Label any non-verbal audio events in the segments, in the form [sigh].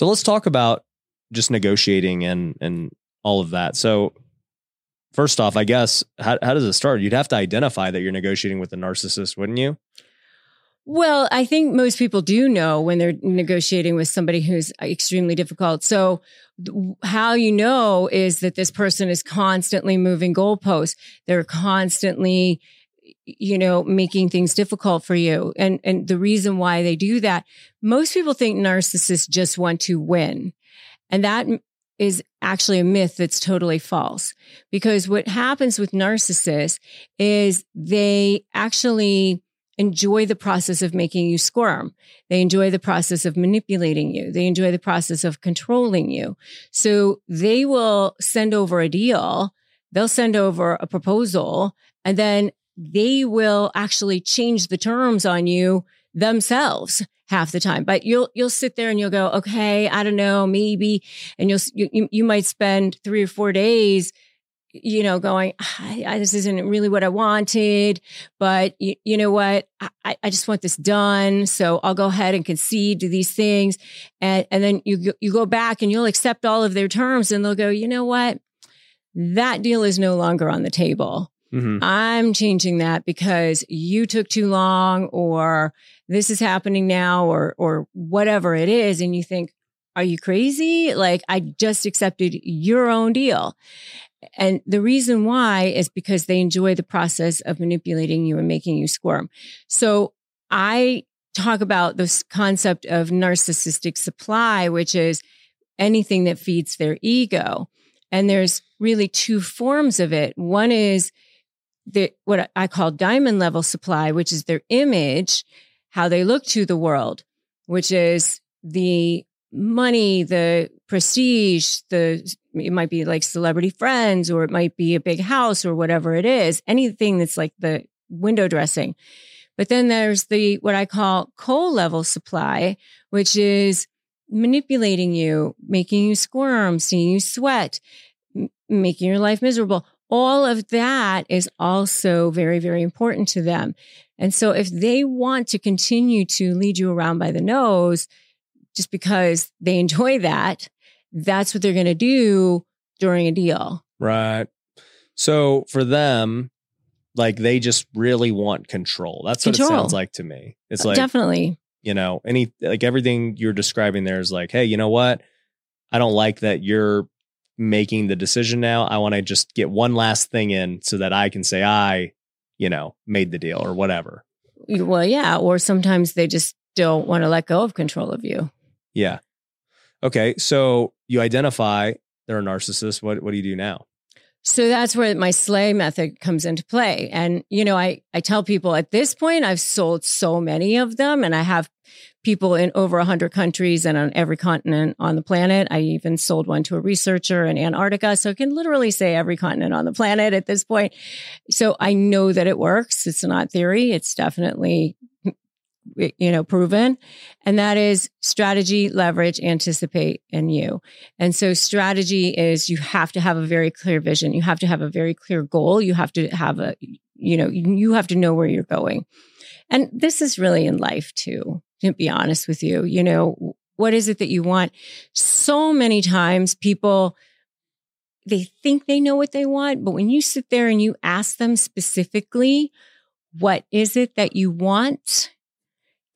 So let's talk about just negotiating and and all of that. So first off, I guess how how does it start? You'd have to identify that you're negotiating with a narcissist, wouldn't you? Well, I think most people do know when they're negotiating with somebody who's extremely difficult. So, how you know is that this person is constantly moving goalposts. They're constantly, you know, making things difficult for you. And, and the reason why they do that, most people think narcissists just want to win. And that is actually a myth that's totally false. Because what happens with narcissists is they actually, enjoy the process of making you squirm. They enjoy the process of manipulating you. They enjoy the process of controlling you. So they will send over a deal. They'll send over a proposal and then they will actually change the terms on you themselves half the time. But you'll you'll sit there and you'll go, okay, I don't know, maybe, and you'll you, you might spend three or four days you know, going, I, this isn't really what I wanted, but you, you know what? I, I just want this done. So I'll go ahead and concede to these things. And, and then you, you go back and you'll accept all of their terms and they'll go, you know what? That deal is no longer on the table. Mm-hmm. I'm changing that because you took too long or this is happening now or, or whatever it is. And you think, are you crazy? Like I just accepted your own deal. And the reason why is because they enjoy the process of manipulating you and making you squirm. So I talk about this concept of narcissistic supply, which is anything that feeds their ego. And there's really two forms of it. One is the, what I call diamond level supply, which is their image, how they look to the world, which is the money, the prestige, the it might be like celebrity friends or it might be a big house or whatever it is, anything that's like the window dressing. But then there's the what I call coal level supply, which is manipulating you, making you squirm, seeing you sweat, making your life miserable. All of that is also very, very important to them. And so if they want to continue to lead you around by the nose, just because they [laughs] enjoy that, that's what they're going to do during a deal. Right. So for them, like they just really want control. That's what control. it sounds like to me. It's uh, like definitely, you know, any like everything you're describing there is like, hey, you know what? I don't like that you're making the decision now. I want to just get one last thing in so that I can say I, you know, made the deal or whatever. Well, yeah. Or sometimes they just don't want to let go of control of you. Yeah. Okay. So you identify they're a narcissist. What what do you do now? So that's where my slay method comes into play. And, you know, I, I tell people at this point, I've sold so many of them and I have people in over 100 countries and on every continent on the planet. I even sold one to a researcher in Antarctica. So I can literally say every continent on the planet at this point. So I know that it works. It's not theory. It's definitely you know, proven. And that is strategy, leverage, anticipate, and you. And so strategy is you have to have a very clear vision. You have to have a very clear goal. You have to have a, you know, you have to know where you're going. And this is really in life too, to be honest with you. You know, what is it that you want? So many times people, they think they know what they want, but when you sit there and you ask them specifically, what is it that you want?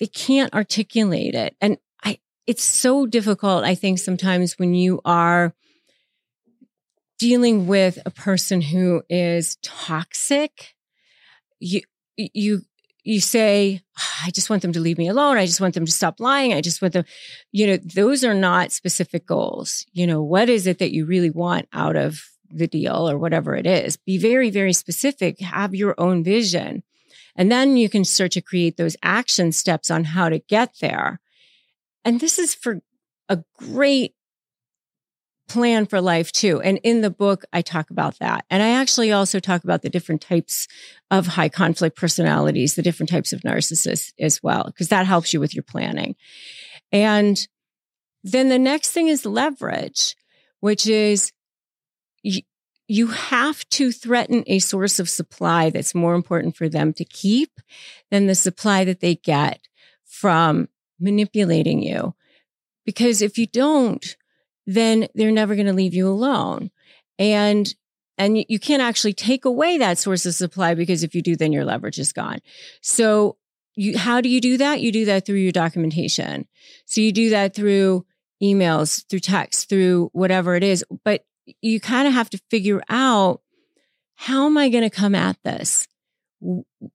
they can't articulate it. And I, it's so difficult, I think, sometimes when you are dealing with a person who is toxic, you, you, you say, I just want them to leave me alone. I just want them to stop lying. I just want them, you know, those are not specific goals. You know, what is it that you really want out of the deal or whatever it is? Be very, very specific. Have your own vision. And then you can start to create those action steps on how to get there. And this is for a great plan for life too. And in the book, I talk about that. And I actually also talk about the different types of high conflict personalities, the different types of narcissists as well, because that helps you with your planning. And then the next thing is leverage, which is you have to threaten a source of supply that's more important for them to keep than the supply that they get from manipulating you. because if you don't, then they're never going to leave you alone. And and you, can't actually take away that source of supply because if you do, then your leverage is gone. So you, how do you do that? You do that through your documentation. So you do that through emails, through text, through whatever it is. But you kind of have to figure out how am I going to come at this?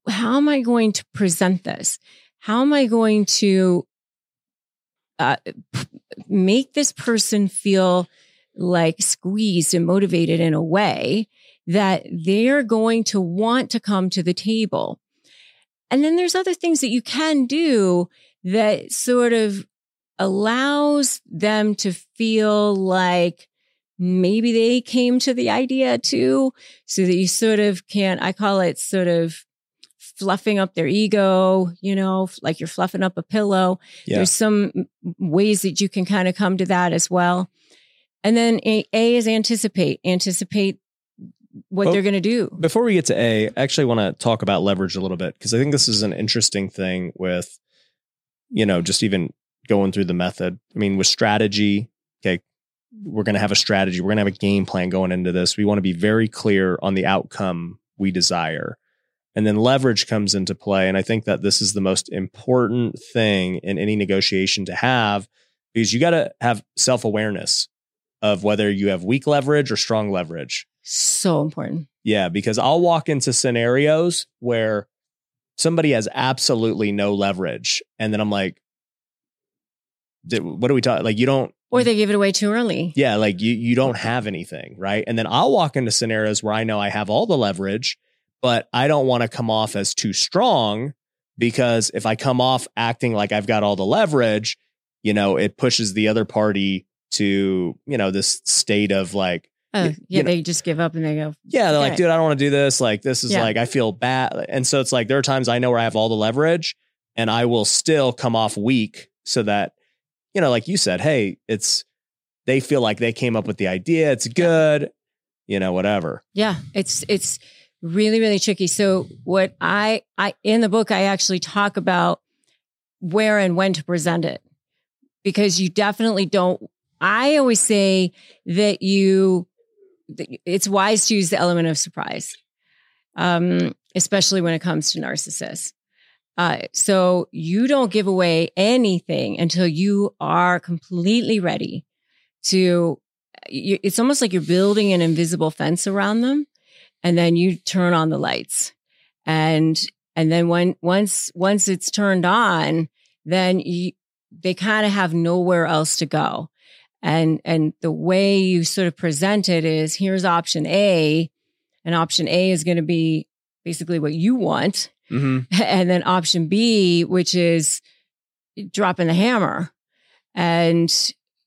How am I going to present this? How am I going to uh, make this person feel like squeezed and motivated in a way that they're going to want to come to the table. And then there's other things that you can do that sort of allows them to feel like maybe they came to the idea too. So that you sort of can, I call it sort of fluffing up their ego, you know, like you're fluffing up a pillow. Yeah. There's some ways that you can kind of come to that as well. And then A, a is anticipate, anticipate what well, they're going to do. Before we get to A, I actually want to talk about leverage a little bit because I think this is an interesting thing with, you know, just even going through the method. I mean, with strategy, okay, we're going to have a strategy, we're going to have a game plan going into this. We want to be very clear on the outcome we desire. And then leverage comes into play. And I think that this is the most important thing in any negotiation to have because you got to have self awareness of whether you have weak leverage or strong leverage. So important. Yeah, because I'll walk into scenarios where somebody has absolutely no leverage. And then I'm like, what are we talking? Like, you don't. Or they give it away too early. Yeah, like you, you don't have anything, right? And then I'll walk into scenarios where I know I have all the leverage, but I don't want to come off as too strong because if I come off acting like I've got all the leverage, you know, it pushes the other party to you know this state of like Oh, yeah, you know, they just give up and they go. Yeah, they're like, dude, I don't want to do this. Like, this is yeah. like, I feel bad. And so it's like, there are times I know where I have all the leverage and I will still come off weak so that, you know, like you said, hey, it's, they feel like they came up with the idea. It's good, yeah. you know, whatever. Yeah. It's, it's really, really tricky. So, what I, I, in the book, I actually talk about where and when to present it because you definitely don't I always say that you, it's wise to use the element of surprise, um, especially when it comes to narcissists. Uh, so you don't give away anything until you are completely ready to. You, it's almost like you're building an invisible fence around them, and then you turn on the lights, and and then when once once it's turned on, then you, they kind of have nowhere else to go. And and the way you sort of present it is here's option a and option a is going to be basically what you want. Mm-hmm. [laughs] and then option b which is dropping the hammer. And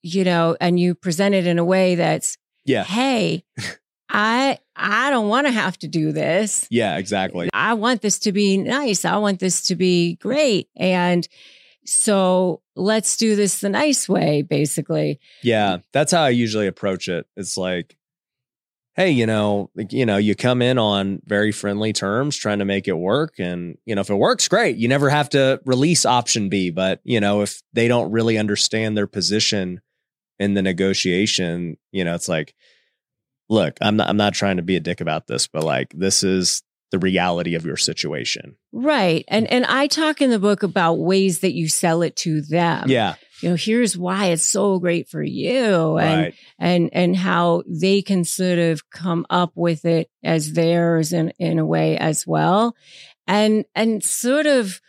you know and you present it in a way that's yeah. hey [laughs] i i don't want to have to do this yeah exactly i want this to be nice i want this to be great and so let's do this the nice way, basically. Yeah, that's how I usually approach it. It's like, hey, you know, you know, you come in on very friendly terms, trying to make it work, and you know, if it works, great. You never have to release option B, but you know, if they don't really understand their position in the negotiation, you know, it's like, look, I'm not, I'm not trying to be a dick about this, but like, this is the reality of your situation. Right. And and I talk in the book about ways that you sell it to them. Yeah. You know, here's why it's so great for you and right. and and how they can sort of come up with it as theirs in in a way as well. And and sort of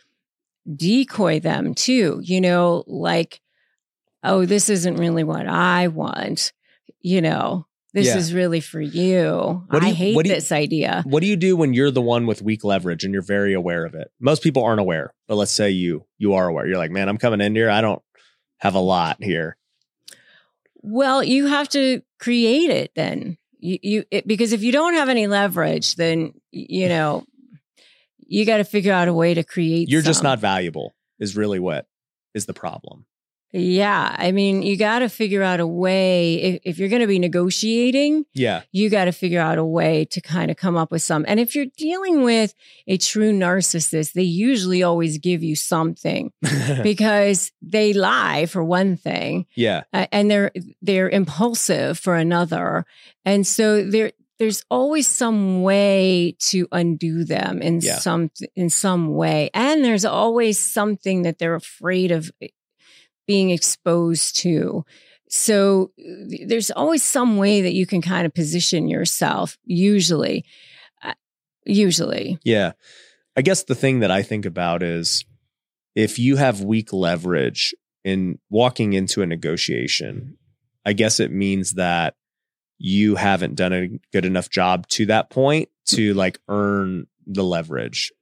decoy them too, you know, like oh, this isn't really what I want, you know this yeah. is really for you. you I hate this you, idea. What do you do when you're the one with weak leverage and you're very aware of it? Most people aren't aware, but let's say you you are aware. You're like, man, I'm coming in here. I don't have a lot here. Well, you have to create it then. You, you it, because if you don't have any leverage, then you know you got to figure out a way to create. You're some. just not valuable. Is really what is the problem. Yeah. I mean, you got to figure out a way. If, if you're going to be negotiating, Yeah. you got to figure out a way to kind of come up with some. And if you're dealing with a true narcissist, they usually always give you something [laughs] because they lie for one thing yeah. uh, and they're they're impulsive for another and so there there's always some way to undo them in Yeah. some in some way and there's always something that they're afraid of being exposed to so there's always some way that you can kind of position yourself usually Uh, usually Yeah. I guess the thing that I think about is if you have weak leverage in walking into a negotiation, I guess it means that you haven't done a good enough job to that point to like earn the leverage.